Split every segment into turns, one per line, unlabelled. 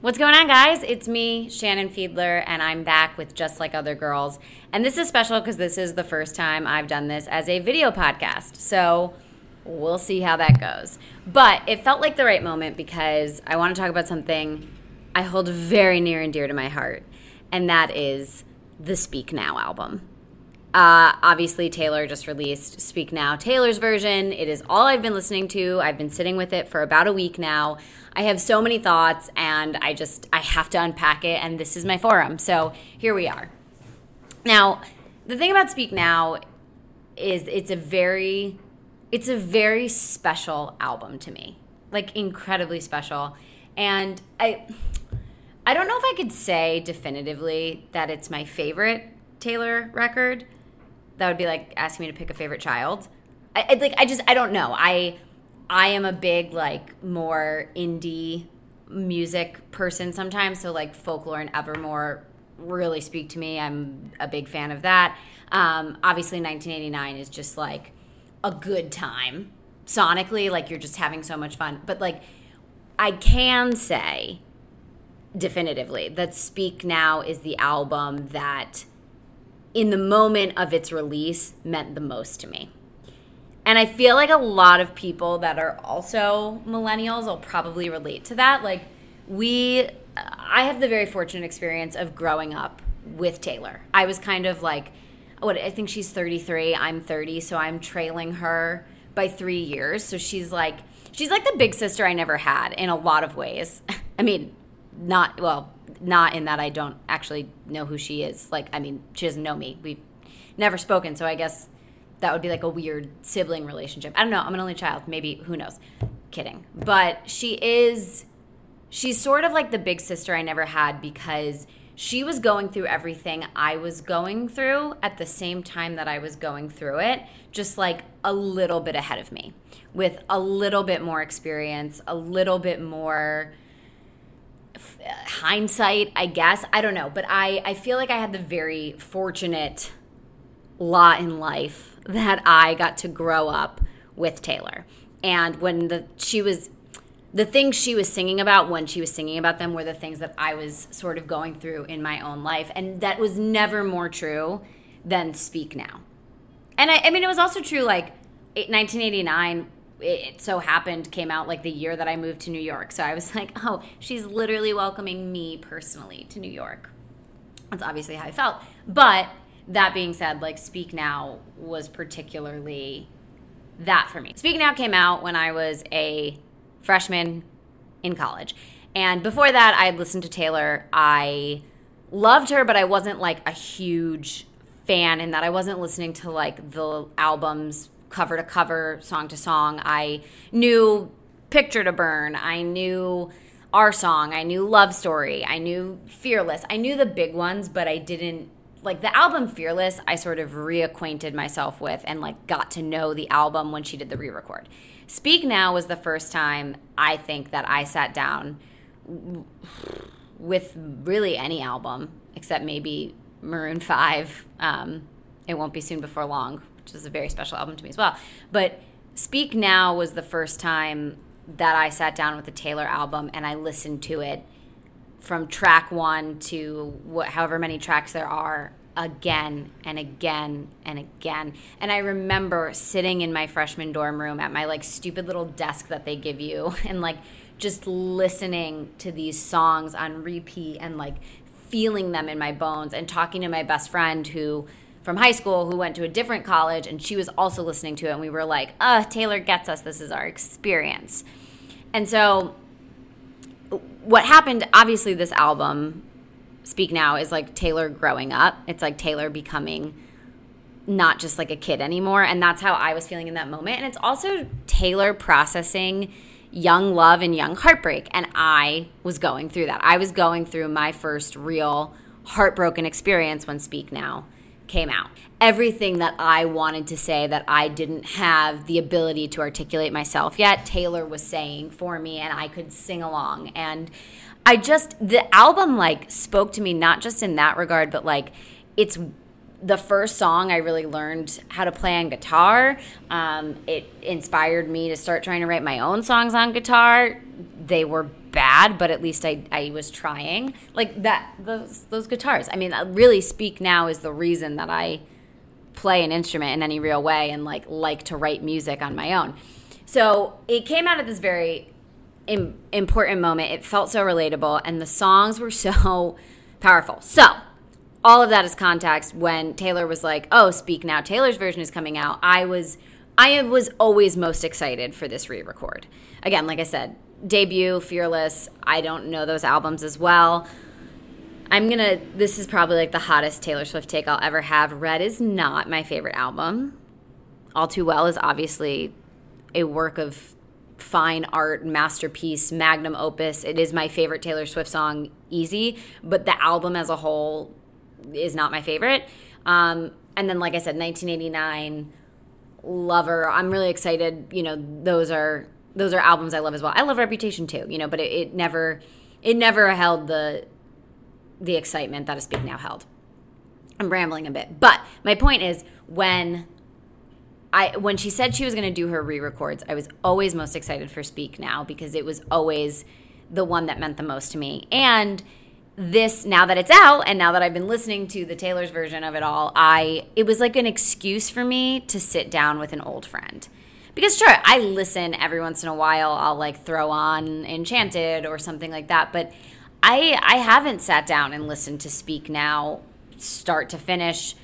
What's going on, guys? It's me, Shannon Fiedler, and I'm back with Just Like Other Girls. And this is special because this is the first time I've done this as a video podcast. So we'll see how that goes. But it felt like the right moment because I want to talk about something I hold very near and dear to my heart, and that is the Speak Now album. Uh, obviously, Taylor just released Speak Now, Taylor's version. It is all I've been listening to. I've been sitting with it for about a week now. I have so many thoughts and I just I have to unpack it and this is my forum. So here we are. Now, the thing about Speak Now is it's a very it's a very special album to me. Like incredibly special. And I I don't know if I could say definitively that it's my favorite Taylor record. That would be like asking me to pick a favorite child. I, I like I just I don't know. I I am a big like more indie music person sometimes. So like folklore and Evermore really speak to me. I'm a big fan of that. Um, obviously, 1989 is just like a good time sonically. Like you're just having so much fun. But like I can say definitively that Speak Now is the album that in the moment of its release meant the most to me. And I feel like a lot of people that are also millennials will probably relate to that. Like, we, I have the very fortunate experience of growing up with Taylor. I was kind of like, what, I think she's 33, I'm 30, so I'm trailing her by three years. So she's like, she's like the big sister I never had in a lot of ways. I mean, not, well, not in that I don't actually know who she is. Like, I mean, she doesn't know me. We've never spoken, so I guess that would be like a weird sibling relationship. I don't know. I'm an only child. Maybe who knows? Kidding. But she is she's sort of like the big sister I never had because she was going through everything I was going through at the same time that I was going through it, just like a little bit ahead of me with a little bit more experience, a little bit more hindsight, I guess. I don't know, but I I feel like I had the very fortunate lot in life that I got to grow up with Taylor. And when the she was the things she was singing about when she was singing about them were the things that I was sort of going through in my own life. And that was never more true than Speak Now. And I, I mean, it was also true like 1989 it so happened came out like the year that I moved to New York. So I was like, oh, she's literally welcoming me personally to New York. That's obviously how I felt. But that being said, like Speak Now was particularly that for me. Speak Now came out when I was a freshman in college. And before that, I had listened to Taylor. I loved her, but I wasn't like a huge fan in that I wasn't listening to like the albums cover to cover, song to song. I knew Picture to Burn. I knew Our Song. I knew Love Story. I knew Fearless. I knew the big ones, but I didn't like the album Fearless, I sort of reacquainted myself with and like got to know the album when she did the re record. Speak Now was the first time I think that I sat down with really any album except maybe Maroon 5. Um, it won't be soon before long, which is a very special album to me as well. But Speak Now was the first time that I sat down with the Taylor album and I listened to it from track one to what, however many tracks there are again and again and again. And I remember sitting in my freshman dorm room at my like stupid little desk that they give you and like just listening to these songs on repeat and like feeling them in my bones and talking to my best friend who from high school who went to a different college and she was also listening to it and we were like, "Uh, Taylor gets us. This is our experience." And so what happened obviously this album speak now is like taylor growing up it's like taylor becoming not just like a kid anymore and that's how i was feeling in that moment and it's also taylor processing young love and young heartbreak and i was going through that i was going through my first real heartbroken experience when speak now came out. Everything that I wanted to say that I didn't have the ability to articulate myself yet, Taylor was saying for me, and I could sing along. And I just, the album like spoke to me, not just in that regard, but like it's the first song I really learned how to play on guitar. Um, it inspired me to start trying to write my own songs on guitar. They were bad, but at least I, I was trying. Like that, those those guitars. I mean, uh, really, Speak Now is the reason that I play an instrument in any real way and like like to write music on my own. So it came out at this very Im- important moment. It felt so relatable, and the songs were so powerful. So all of that is context. When Taylor was like, "Oh, Speak Now," Taylor's version is coming out. I was I was always most excited for this re-record. Again, like I said, debut, Fearless. I don't know those albums as well. I'm gonna. This is probably like the hottest Taylor Swift take I'll ever have. Red is not my favorite album. All Too Well is obviously a work of fine art, masterpiece, magnum opus. It is my favorite Taylor Swift song, easy. But the album as a whole is not my favorite. Um, and then, like I said, 1989, Lover. I'm really excited. You know, those are those are albums I love as well. I love Reputation too. You know, but it, it never it never held the the excitement that a Speak Now held. I'm rambling a bit, but my point is when I when she said she was going to do her re-records, I was always most excited for Speak Now because it was always the one that meant the most to me. And this now that it's out and now that I've been listening to the Taylor's version of it all, I it was like an excuse for me to sit down with an old friend. Because sure, I listen every once in a while. I'll like throw on Enchanted or something like that, but I I haven't sat down and listened to Speak Now start to finish,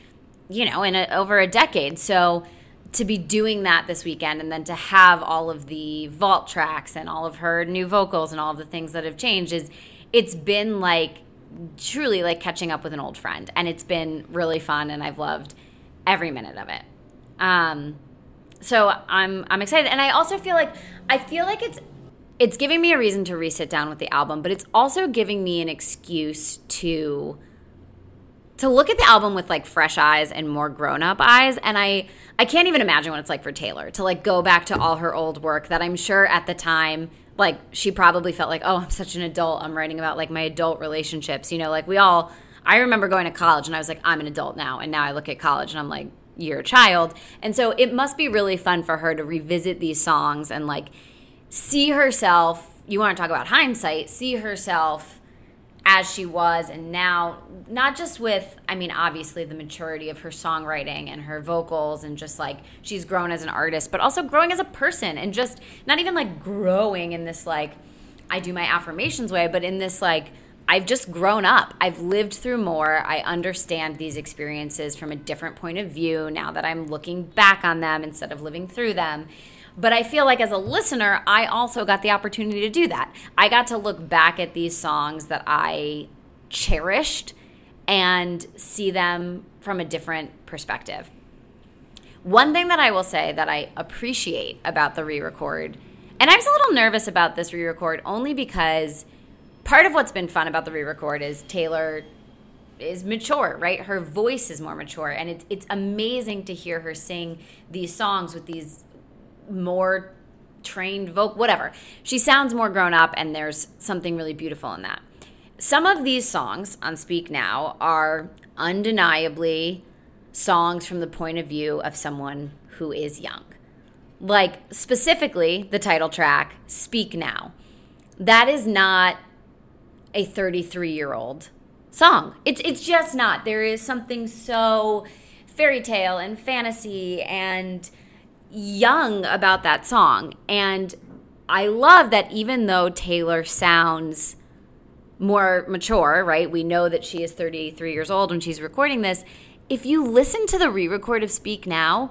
you know, in a, over a decade. So to be doing that this weekend and then to have all of the vault tracks and all of her new vocals and all of the things that have changed is it's been like truly like catching up with an old friend and it's been really fun and I've loved every minute of it. Um so I'm I'm excited and I also feel like I feel like it's it's giving me a reason to re-sit down with the album, but it's also giving me an excuse to to look at the album with like fresh eyes and more grown-up eyes and I I can't even imagine what it's like for Taylor to like go back to all her old work that I'm sure at the time like she probably felt like, "Oh, I'm such an adult. I'm writing about like my adult relationships." You know, like we all I remember going to college and I was like, "I'm an adult now." And now I look at college and I'm like, "You're child." And so it must be really fun for her to revisit these songs and like see herself, you want to talk about hindsight, see herself as she was and now not just with i mean obviously the maturity of her songwriting and her vocals and just like she's grown as an artist but also growing as a person and just not even like growing in this like i do my affirmations way but in this like i've just grown up i've lived through more i understand these experiences from a different point of view now that i'm looking back on them instead of living through them but I feel like as a listener, I also got the opportunity to do that. I got to look back at these songs that I cherished and see them from a different perspective. One thing that I will say that I appreciate about the re record, and I was a little nervous about this re record only because part of what's been fun about the re record is Taylor is mature, right? Her voice is more mature, and it's it's amazing to hear her sing these songs with these more trained vocal, whatever. She sounds more grown up, and there's something really beautiful in that. Some of these songs on Speak Now are undeniably songs from the point of view of someone who is young. Like specifically the title track, Speak Now. That is not a 33 year old song. It's, it's just not. There is something so fairy tale and fantasy and young about that song. And I love that even though Taylor sounds more mature, right? We know that she is 33 years old when she's recording this. If you listen to the re record of Speak Now,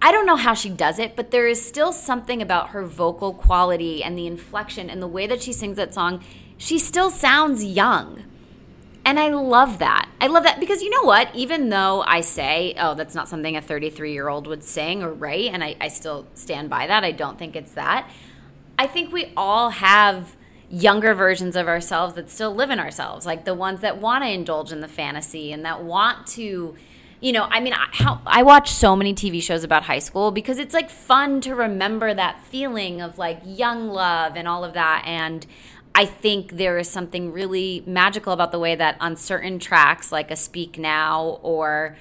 I don't know how she does it, but there is still something about her vocal quality and the inflection and the way that she sings that song. She still sounds young. And I love that. I love that because you know what? Even though I say, oh, that's not something a 33 year old would sing or write, and I, I still stand by that, I don't think it's that. I think we all have younger versions of ourselves that still live in ourselves, like the ones that want to indulge in the fantasy and that want to, you know, I mean, I, how, I watch so many TV shows about high school because it's like fun to remember that feeling of like young love and all of that. And I think there is something really magical about the way that on certain tracks, like a Speak Now or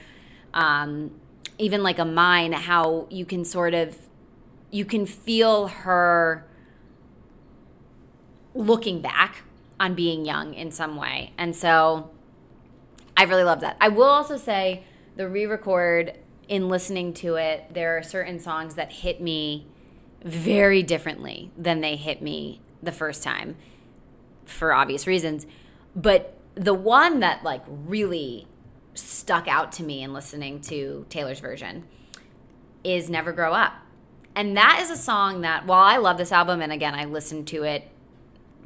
um, even like a Mine, how you can sort of you can feel her looking back on being young in some way. And so I really love that. I will also say the re record, in listening to it, there are certain songs that hit me very differently than they hit me the first time for obvious reasons. But the one that like really stuck out to me in listening to Taylor's version is Never Grow Up. And that is a song that while I love this album and again I listened to it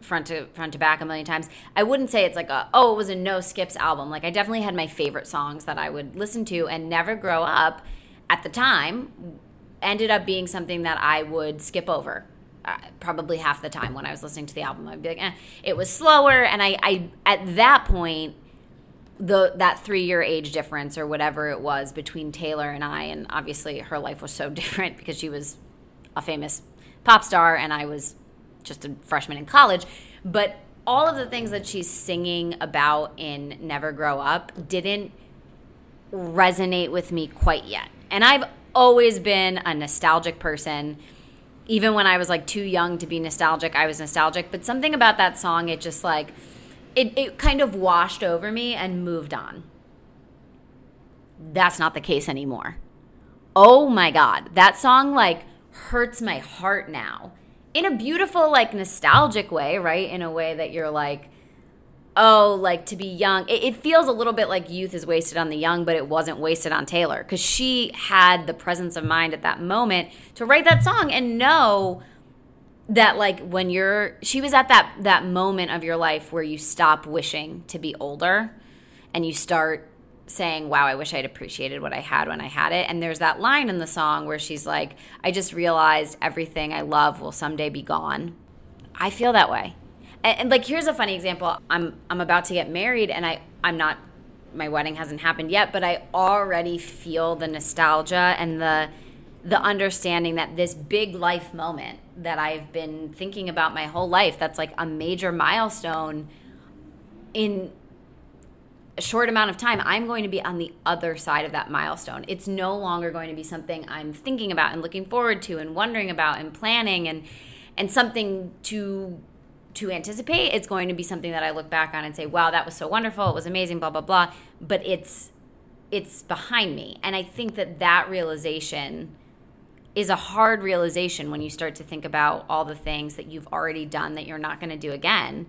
front to front to back a million times. I wouldn't say it's like a oh it was a no skips album. Like I definitely had my favorite songs that I would listen to and Never Grow Up at the time ended up being something that I would skip over. Uh, probably half the time when I was listening to the album, I'd be like, eh. it was slower, and I, I at that point the that three year age difference or whatever it was between Taylor and I, and obviously her life was so different because she was a famous pop star and I was just a freshman in college. But all of the things that she's singing about in Never Grow Up didn't resonate with me quite yet. And I've always been a nostalgic person. Even when I was like too young to be nostalgic, I was nostalgic. But something about that song, it just like, it, it kind of washed over me and moved on. That's not the case anymore. Oh my God. That song like hurts my heart now in a beautiful, like nostalgic way, right? In a way that you're like, oh, like to be young. It, it, feels a little bit like youth is wasted on the young, but it wasn't wasted on Taylor because she had the presence of mind at that moment to write that song and know that like when you're she was at that that moment of your life where you stop wishing to be older and you start saying wow i wish i'd appreciated what i had when i had it. And there's that line in the song where she's like i just realized everything i love will someday be gone. I feel that way and, and like here's a funny example i'm i'm about to get married and i i'm not my wedding hasn't happened yet but i already feel the nostalgia and the the understanding that this big life moment that I've been thinking about my whole life, that's like a major milestone in a short amount of time, I'm going to be on the other side of that milestone. It's no longer going to be something I'm thinking about and looking forward to and wondering about and planning and and something to to anticipate. It's going to be something that I look back on and say, "Wow, that was so wonderful. It was amazing, blah blah blah." But it's it's behind me. And I think that that realization is a hard realization when you start to think about all the things that you've already done that you're not going to do again.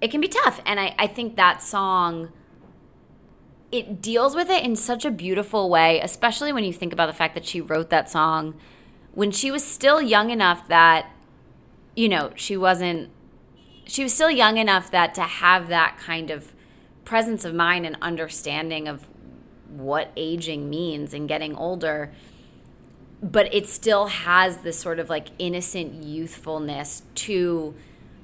It can be tough. And I, I think that song, it deals with it in such a beautiful way, especially when you think about the fact that she wrote that song when she was still young enough that, you know, she wasn't, she was still young enough that to have that kind of presence of mind and understanding of what aging means and getting older but it still has this sort of like innocent youthfulness to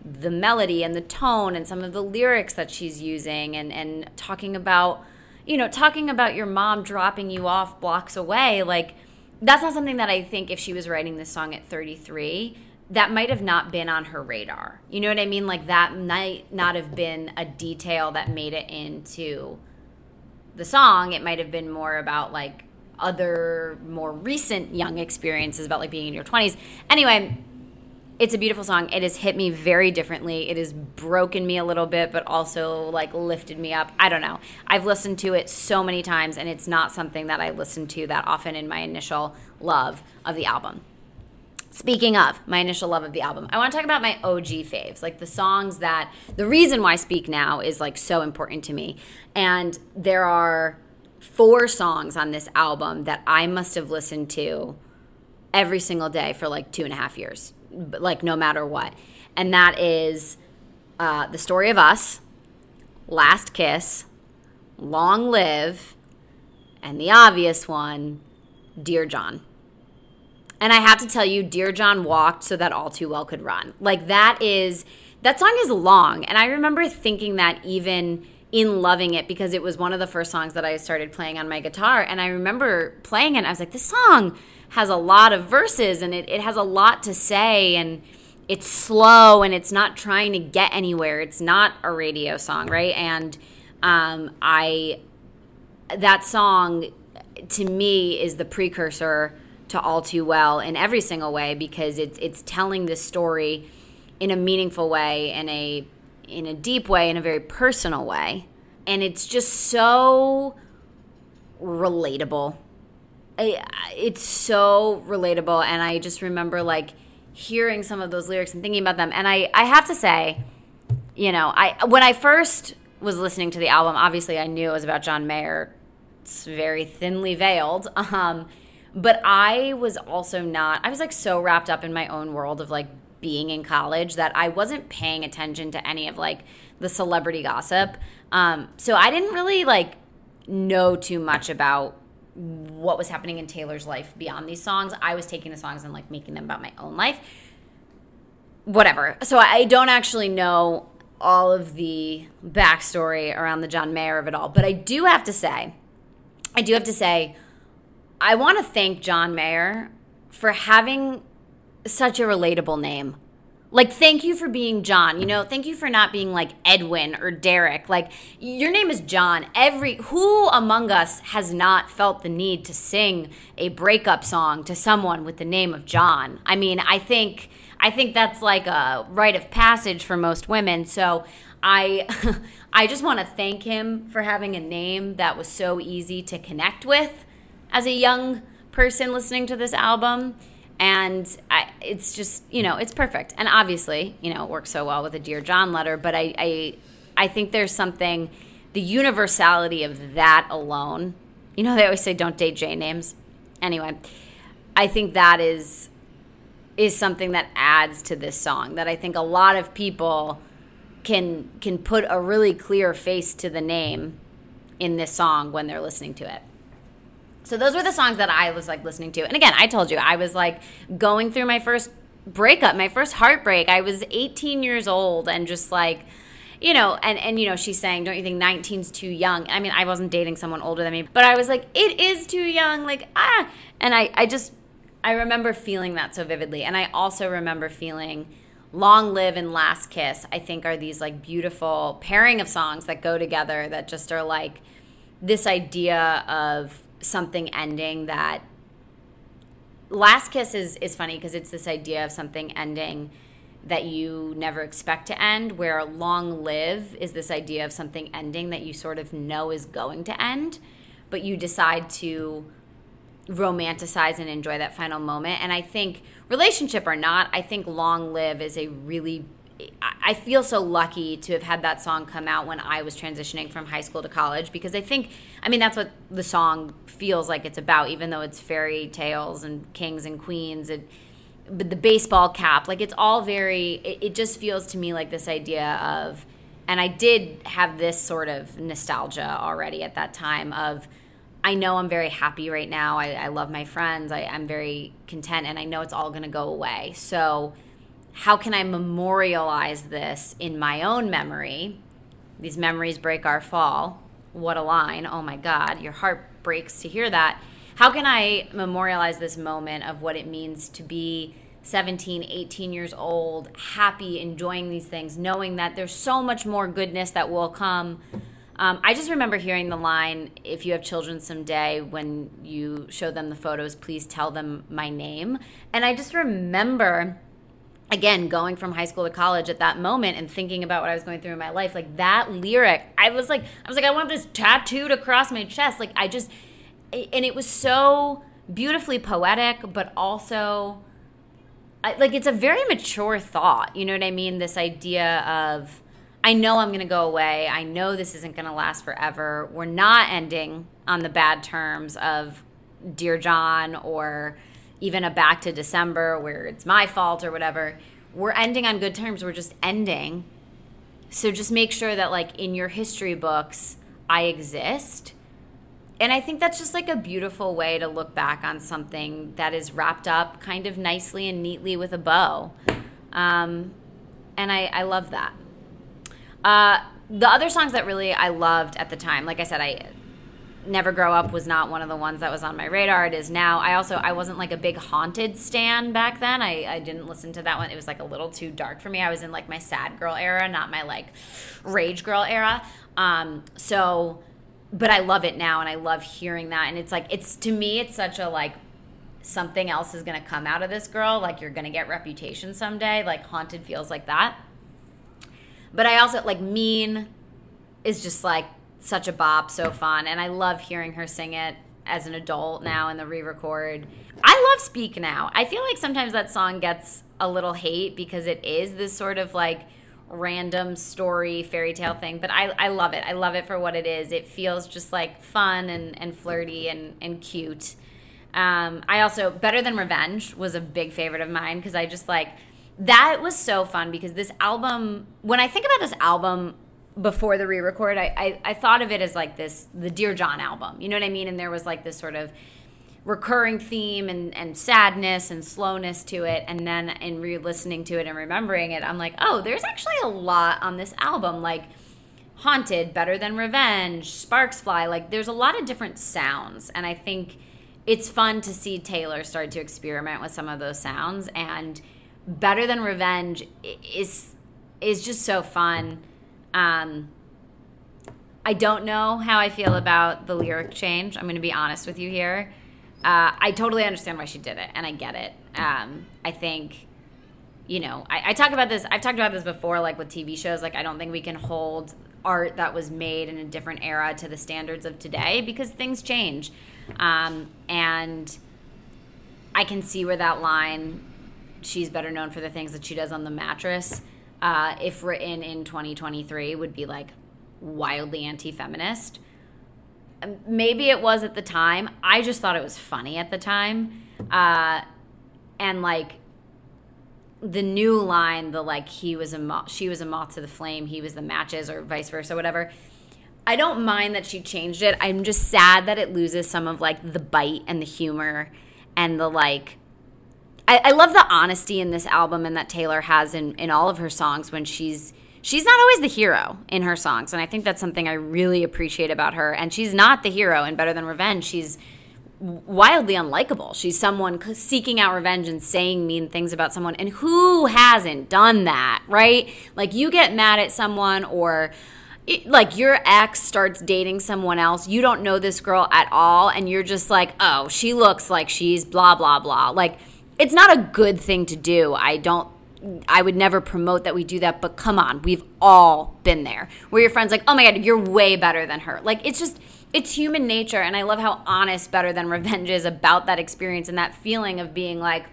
the melody and the tone and some of the lyrics that she's using and and talking about you know talking about your mom dropping you off blocks away like that's not something that I think if she was writing this song at 33 that might have not been on her radar. You know what I mean? Like that might not have been a detail that made it into the song. It might have been more about like other more recent young experiences about like being in your 20s. Anyway, it's a beautiful song. It has hit me very differently. It has broken me a little bit, but also like lifted me up. I don't know. I've listened to it so many times, and it's not something that I listen to that often in my initial love of the album. Speaking of my initial love of the album, I want to talk about my OG faves, like the songs that the reason why Speak Now is like so important to me. And there are four songs on this album that I must have listened to every single day for like two and a half years, like no matter what. And that is uh, The Story of Us, Last Kiss, Long Live, and the obvious one, Dear John. And I have to tell you, Dear John walked so that All Too Well could run. Like that is, that song is long. And I remember thinking that even in loving it because it was one of the first songs that I started playing on my guitar. And I remember playing it, I was like, this song has a lot of verses and it, it has a lot to say and it's slow and it's not trying to get anywhere. It's not a radio song, right? And um, I that song to me is the precursor to All Too Well in every single way because it's it's telling the story in a meaningful way, in a in a deep way, in a very personal way. And it's just so relatable. it's so relatable and I just remember like hearing some of those lyrics and thinking about them and I I have to say, you know, I when I first was listening to the album, obviously I knew it was about John Mayer. It's very thinly veiled. Um, but I was also not, I was like so wrapped up in my own world of like being in college that I wasn't paying attention to any of like the celebrity gossip. Um, so I didn't really like know too much about what was happening in Taylor's life beyond these songs. I was taking the songs and like making them about my own life. Whatever. So I don't actually know all of the backstory around the John Mayer of it all. But I do have to say, I do have to say, I want to thank John Mayer for having such a relatable name. Like, thank you for being John. You know, thank you for not being like Edwin or Derek. Like, your name is John. Every who among us has not felt the need to sing a breakup song to someone with the name of John? I mean, I think I think that's like a rite of passage for most women. So I I just want to thank him for having a name that was so easy to connect with as a young person listening to this album and I, it's just you know it's perfect. And obviously you know it works so well with a dear john letter but I, I i think there's something the universality of that alone you know they always say don't date j names. Anyway i think that is is something that adds to this song that i think a lot of people can can put a really clear face to the name in this song when they're listening to it so those were the songs that I was like listening to. And again, I told you I was like going through my first breakup, my first heartbreak. I was 18 years old and just like you know, and and you know, she's saying, "Don't you think 19's too young?" I mean, I wasn't dating someone older than me, but I was like, "It is too young." Like, ah. And I I just I remember feeling that so vividly. And I also remember feeling Long Live and Last Kiss, I think are these like beautiful pairing of songs that go together that just are like this idea of something ending that last kiss is is funny because it's this idea of something ending that you never expect to end where long live is this idea of something ending that you sort of know is going to end but you decide to romanticize and enjoy that final moment. And i think relationship or not i think long live is a really I feel so lucky to have had that song come out when I was transitioning from high school to college because I think, I mean, that's what the song feels like it's about, even though it's fairy tales and kings and queens and but the baseball cap. Like it's all very, it, it just feels to me like this idea of, and I did have this sort of nostalgia already at that time of, I know I'm very happy right now. I, I love my friends. I, I'm very content, and I know it's all going to go away. So how can I memorialize this in my own memory? These memories break our fall. What a line. Oh my God, your heart breaks to hear that. How can I memorialize this moment of what it means to be 17, 18 years old, happy, enjoying these things, knowing that there's so much more goodness that will come? Um, I just remember hearing the line, if you have children someday, when you show them the photos, please tell them my name. And I just remember again going from high school to college at that moment and thinking about what I was going through in my life like that lyric I was like I was like I want this tattooed across my chest. Like I just and it was so beautifully poetic but also like it's a very mature thought you know what I mean? This idea of I know I'm going to go away. I know this isn't going to last forever. We're not ending on the bad terms of dear John or even a back to December where it's my fault or whatever. We're ending on good terms. We're just ending. So just make sure that, like, in your history books, I exist. And I think that's just like a beautiful way to look back on something that is wrapped up kind of nicely and neatly with a bow. Um, and I, I love that. Uh, the other songs that really I loved at the time, like I said, I Never Grow Up was not one of the ones that was on my radar. It is now. I also I wasn't like a big haunted stan back then. I, I didn't listen to that one. It was like a little too dark for me. I was in like my sad girl era, not my like rage girl era. Um, so but I love it now and I love hearing that and it's like it's to me it's such a like something else is to come out of this girl. Like you're to get reputation someday. Like Haunted feels like that. But I also like Mean is just like such a bop, so fun. And I love hearing her sing it as an adult now in the re record. I love Speak Now. I feel like sometimes that song gets a little hate because it is this sort of like random story fairy tale thing but I, I love it i love it for what it is it feels just like fun and, and flirty and, and cute um, i also better than revenge was a big favorite of mine because i just like that was so fun because this album when i think about this album before the re-record I, I, I thought of it as like this the dear john album you know what i mean and there was like this sort of recurring theme and, and sadness and slowness to it. And then in re listening to it and remembering it, I'm like, oh, there's actually a lot on this album. Like Haunted, Better Than Revenge, Sparks Fly. Like there's a lot of different sounds. And I think it's fun to see Taylor start to experiment with some of those sounds. And Better Than Revenge is is just so fun. Um, I don't know how I feel about the lyric change. I'm going to be honest with you here uh, I totally understand why she did it, and I get it. Um, I think, you know, I, I talk about this. I've talked about this before, like with TV shows. Like, I don't think we can hold art that was made in a different era to the standards of today because things change, um, and I can see where that line. She's better known for the things that she does on the mattress. Uh, if written in 2023, would be like wildly anti-feminist maybe it was at the time. I just thought it was funny at the time. Uh, and like the new line, the like he was a moth, she was a moth to the flame, he was the matches, or vice versa, whatever. I don't mind that she changed it. I'm just sad that it loses some of like the bite and the humor and the like. I, I love the honesty in this album and that Taylor has in in all of her songs when she's she's not always the hero in her songs. And I think that's something I really appreciate about her. And she's not the hero in Better Than Revenge. She's wildly unlikable. She's someone seeking out revenge and saying mean things about someone. And who hasn't done that, right? Like you get mad at someone or it, like your ex starts dating someone else, you don't know this girl at all, and you're just like, oh, she looks like she's blah, blah, blah. Like, it's not a good thing to do. I don't I would never promote that we do that, but come on, we've all been there. Where your friend's like, oh my God, you're way better than her. Like, it's just, it's human nature. And I love how honest Better Than Revenge is about that experience and that feeling of being like,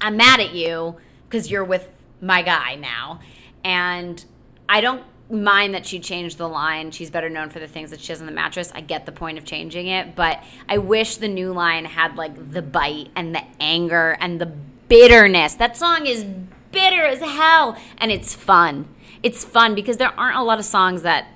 I'm mad at you because you're with my guy now. And I don't mind that she changed the line. She's better known for the things that she does on the mattress. I get the point of changing it, but I wish the new line had like the bite and the anger and the bitterness. That song is bitter as hell, and it's fun. It's fun because there aren't a lot of songs that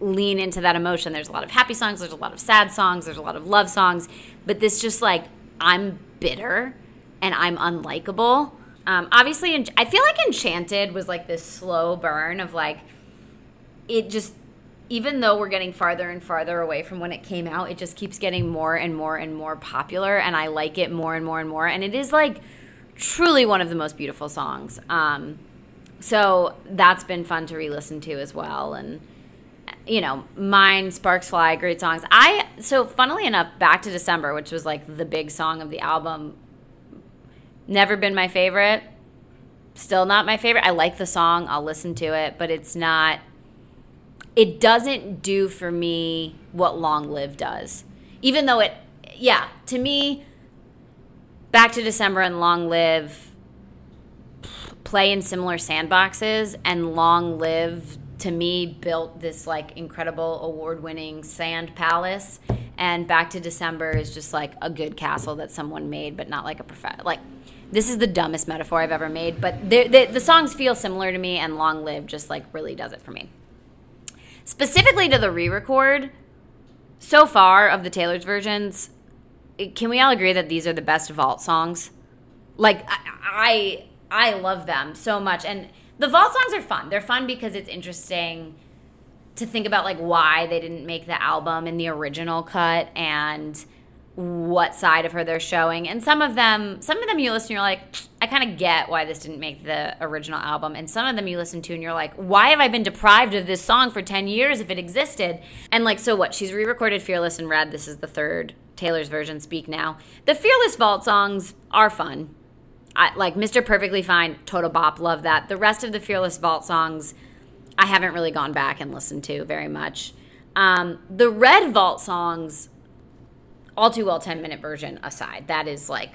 lean into that emotion. There's a lot of happy songs, there's a lot of sad songs, there's a lot of love songs, but this just like I'm bitter and I'm unlikable. Um, obviously, I feel like Enchanted was like this slow burn of like it just even though we're getting farther and farther away from when it came out, it just keeps getting more and more and more popular, and I like it more and more and more. And it is like truly one of the most beautiful songs. Um, so that's been fun to re-listen to as well, and you know, mine, Sparks Fly, great songs. I so funnily enough, Back to December, which was like the big song of the album, never been my favorite. Still not my favorite. I like the song. I'll listen to it, but it's not. It doesn't do for me what Long Live does. Even though it, yeah, to me, Back to December and Long Live play in similar sandboxes, and Long Live to me built this like incredible award-winning sand palace, and Back to December is just like a good castle that someone made, but not like a prof- like. This is the dumbest metaphor I've ever made, but the, the songs feel similar to me, and Long Live just like really does it for me. Specifically to the re-record, so far of the Taylor's versions, eh, can we all agree that these are the best vault songs? Like I I, I love them so much and the vault songs are fun. They're fun because it's interesting to think about like why they didn't make the album in the original cut and what side of her they're showing. And some of them, some of them you listen, you're like, I kind of get why this didn't make the original album. And some of them you listen to and you're like, why have I been deprived of this song for 10 years if it existed? And like, so what? She's re recorded Fearless and Red. This is the third Taylor's version, Speak Now. The Fearless Vault songs are fun. I, like Mr. Perfectly Fine, Total Bop, love that. The rest of the Fearless Vault songs, I haven't really gone back and listened to very much. Um, the Red Vault songs, all too well 10 minute version aside, that is like,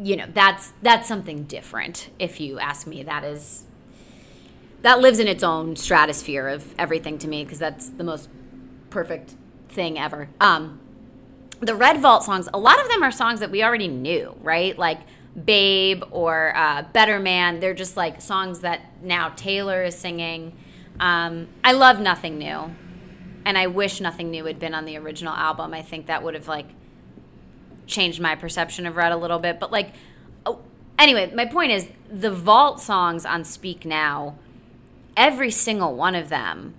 you know, that's that's something different. If you ask me, that is that lives in its own stratosphere of everything to me because that's the most perfect thing ever. Um, the Red Vault songs, a lot of them are songs that we already knew, right? Like Babe or uh, Better Man. They're just like songs that now Taylor is singing. Um, I love Nothing New, and I wish Nothing New had been on the original album. I think that would have like changed my perception of Red a little bit. But like, oh, anyway, my point is the Vault songs on Speak Now, every single one of them,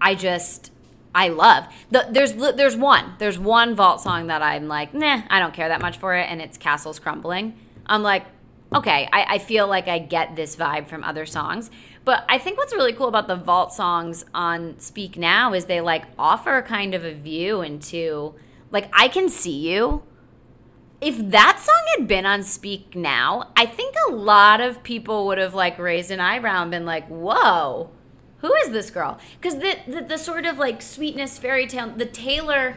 I just I love. The, there's there's one there's one Vault song that I'm like, nah, I don't care that much for it, and it's Castles Crumbling. I'm like, okay, I, I feel like I get this vibe from other songs. But I think what's really cool about the Vault songs on Speak Now is they like offer kind of a view into like I can see you. If that song had been on Speak Now, I think a lot of people would have like raised an eyebrow and been like, "Whoa, who is this girl?" Because the, the the sort of like sweetness fairy tale, the Taylor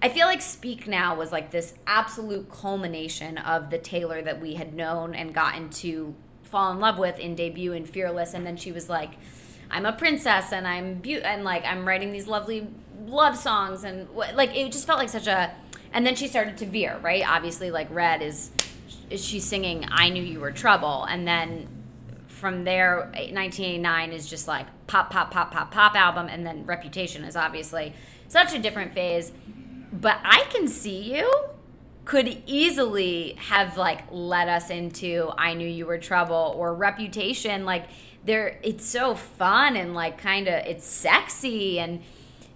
I feel like Speak Now was like this absolute culmination of the Taylor that we had known and gotten to fall in love with in debut and Fearless, and then she was like, "I'm a princess and I'm be- and like I'm writing these lovely love songs and like it just felt like such a." And then she started to veer, right? Obviously, like Red is, is she's singing "I Knew You Were Trouble," and then from there, 1989 is just like pop, pop, pop, pop, pop album, and then Reputation is obviously such a different phase but I can see you could easily have like led us into I knew you were trouble or reputation like there it's so fun and like kind of it's sexy and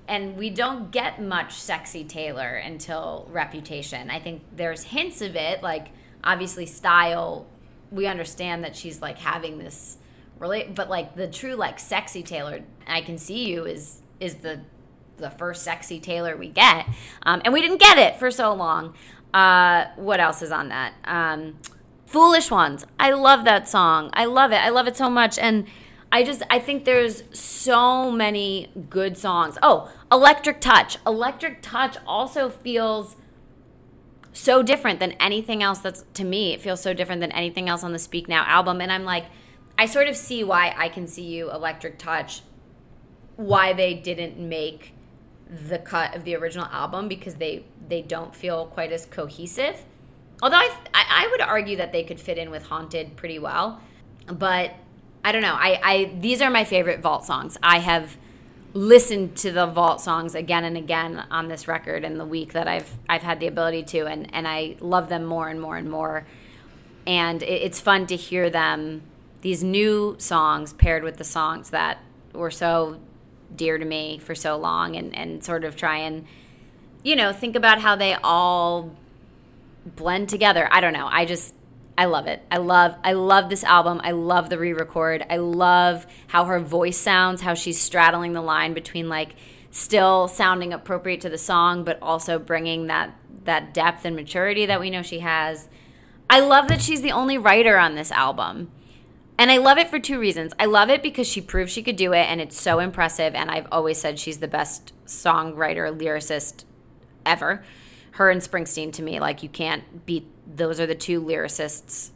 and we don't get much sexy Taylor until reputation. I think there's hints of it like obviously style we understand that she's like having this relate but like the true like sexy Taylor I can see you is is the the first sexy Taylor we get, um, and we didn't get it for so long. Uh, what else is on that? Um, Foolish Ones. I love that song. I love it. I love it so much, and I just I think there's so many good songs. Oh, Electric Touch. Electric Touch also feels so different than anything else that's to me it feels so different than anything else on the speak now album and i'm like i sort of see why i can see you electric touch why they didn't make the cut of the original album because they they don't feel quite as cohesive. Although I, I, I would argue that they could fit in with Haunted pretty well, but I don't know. I, I these are my favorite Vault songs. I have listened to the Vault songs again and again on this record in the week that I've I've had the ability to, and and I love them more and more and more. And it, it's fun to hear them these new songs paired with the songs that were so dear to me for so long and, and sort of try and, you know, think about how they all blend together. I don't know. I just, I love it. I love I love this album. I love the re-record. I love how her voice sounds, how she's straddling the line between like still sounding appropriate to the song but also bringing that that depth and maturity that we know she has. I love that she's the only writer on this album. And I love it for two reasons. I love it because she proved she could do it and it's so impressive. And I've always said she's the best songwriter, lyricist ever. Her and Springsteen to me, like, you can't beat those are the two lyricists.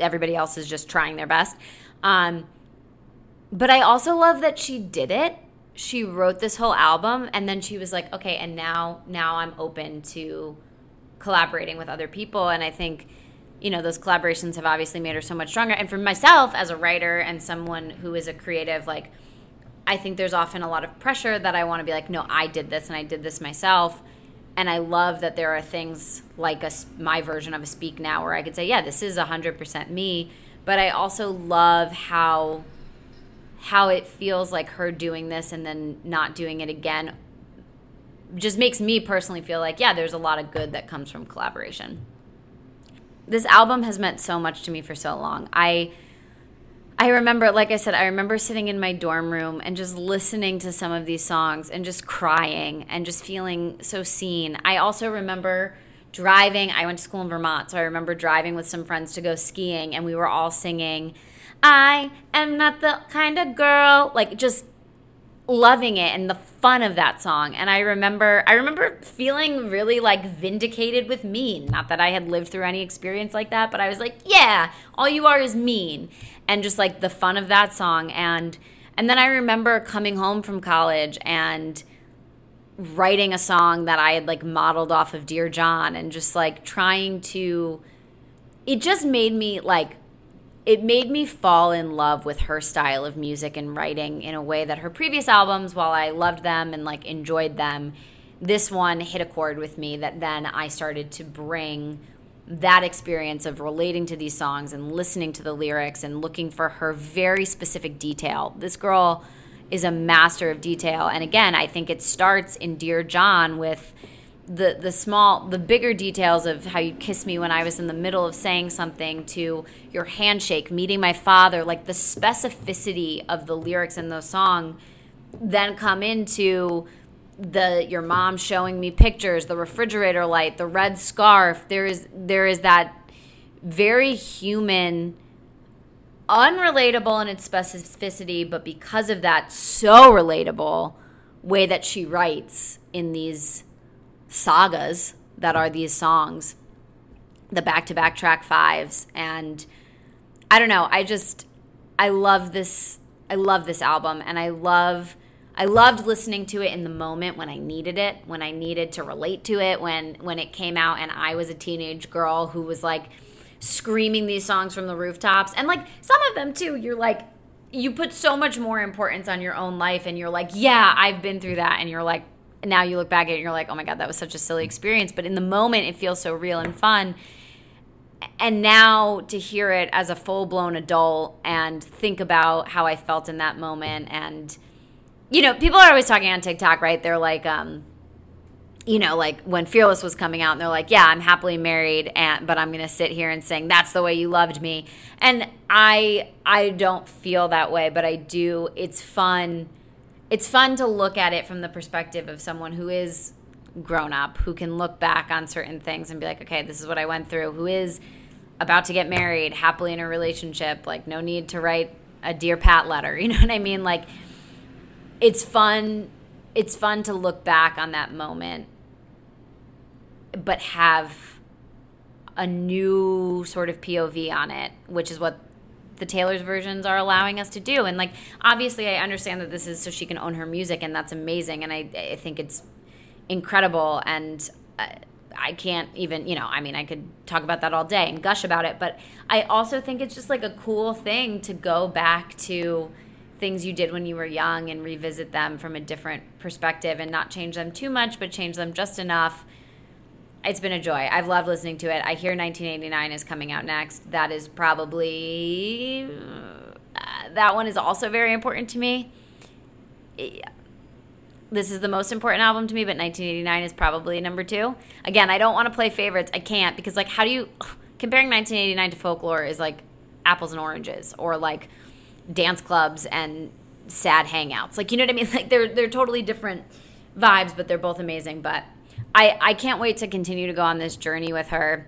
Everybody else is just trying their best. Um, but I also love that she did it. She wrote this whole album and then she was like, okay, and now now I'm open to collaborating with other people. And I think you know those collaborations have obviously made her so much stronger. And for myself as a writer and someone who is a creative like i think there's often a lot of pressure that i want to be like no i did this and i did this myself. And i love that there are things like a, my version of a speak now where i could say yeah this is 100% me. But i also love how how it feels like her doing this and then not doing it again just makes me personally feel like yeah there's a lot of good that comes from collaboration this album has meant so much to me for so long. I I remember, like I said, I remember sitting in my dorm room and just listening to some of these songs and just crying and just feeling so seen. I also remember driving. I went to school in Vermont, so I remember driving with some friends to go skiing, and we were all singing, I am not the kind of girl, like just loving it and the fun of that song. And i remember i remember feeling really like vindicated with mean. Not that i had lived through any experience like that but i was like yeah all you are is mean. And just like the fun of that song. And and then i remember coming home from college and writing a song that i had like modeled off of dear john and just like trying to it just made me like it made me fall in love with her style of music and writing in a way that her previous albums, while I loved them and like enjoyed them, this one hit a chord with me that then I started to bring that experience of relating to these songs and listening to the lyrics and looking for her very specific detail. This girl is a master of detail. And again, I think it starts in Dear John with the the small the bigger details of how you kissed me when I was in the middle of saying something to your handshake, meeting my father, like the specificity of the lyrics in the song then come into the your mom showing me pictures, the refrigerator light, the red scarf. There is there is that very human unrelatable in its specificity, but because of that so relatable way that she writes in these sagas that are these songs, the back to back track fives. And I don't know, I just, I love this. I love this album and I love I loved listening to it in the moment when I needed it, when I needed to relate to it, when when it came out and I was a teenage girl who was like screaming these songs from the rooftops. And like some of them too, you're like you put so much more importance on your own life and you're like, "Yeah, I've been through that." And you're like, now you look back at it and you're like, oh my God, that was such a silly experience. But in the moment, it feels so real and fun. And now to hear it as a full blown adult and think about how I felt in that moment. And, you know, people are always talking on TikTok, right? They're like, um, you know, like when Fearless was coming out, and they're like, "Yeah, I'm happily married, and but I'm gonna sit here and sing that's the way you loved me." And I, I don't feel that way, but I do. It's fun it's fun to look at it from the perspective of someone who is grown up, who can look back on certain things and be like, okay, this is what I went through, who is about to get married, happily in a relationship, like no need to write a dear Pat letter. You know what I mean? Like it's fun it's fun to look back on that moment but have a new sort of POV on it, which is what the Taylor's versions are allowing us to do. And like, obviously, I understand that this is so she can own her music, and that's amazing. And I, I think it's incredible. And uh, I can't even, you know, I mean, I could talk about that all day and gush about it. But I also think it's just like a cool thing to go back to things you did when you were young and revisit them from a different perspective and not change them too much, but change them just enough it's been a joy. I've loved listening to it. I hear 1989 is coming out next. That is probably uh, that one is also very important to me. This is the most important album to me, but 1989 is probably number two. Again, I don't want to play favorites. I can't because like how do you comparing 1989 to folklore is like apples and oranges or like dance clubs and sad hangouts. Like you know what I mean? Like they're they're totally different vibes, but they're both amazing. But I, I can't wait to continue to go on this journey with her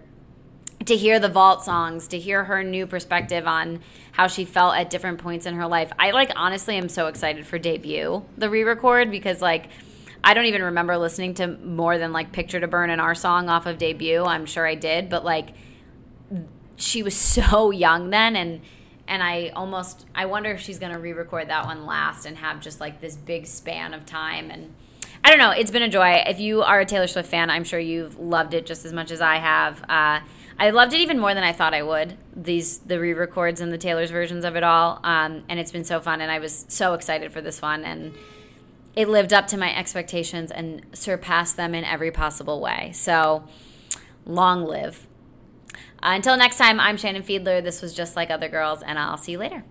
to hear the vault songs to hear her new perspective on how she felt at different points in her life. I like honestly am so excited for debut the re-record because like i don't even remember listening to more than like picture to burn and our song off of debut. I'm sure i did but like she was so young then and and i almost i wonder if she's going to re-record that one last and have just like this big span of time and I don't know. It's been a joy. If you are a Taylor Swift fan, I'm sure you've loved it just as much as I have. Uh, I loved it even more than I thought I would. These the re-records and the Taylor's versions of it all, um, and it's been so fun. And I was so excited for this one, and it lived up to my expectations and surpassed them in every possible way. So, long live. Uh, until next time, I'm Shannon Fiedler. This was just like other girls, and I'll see you later.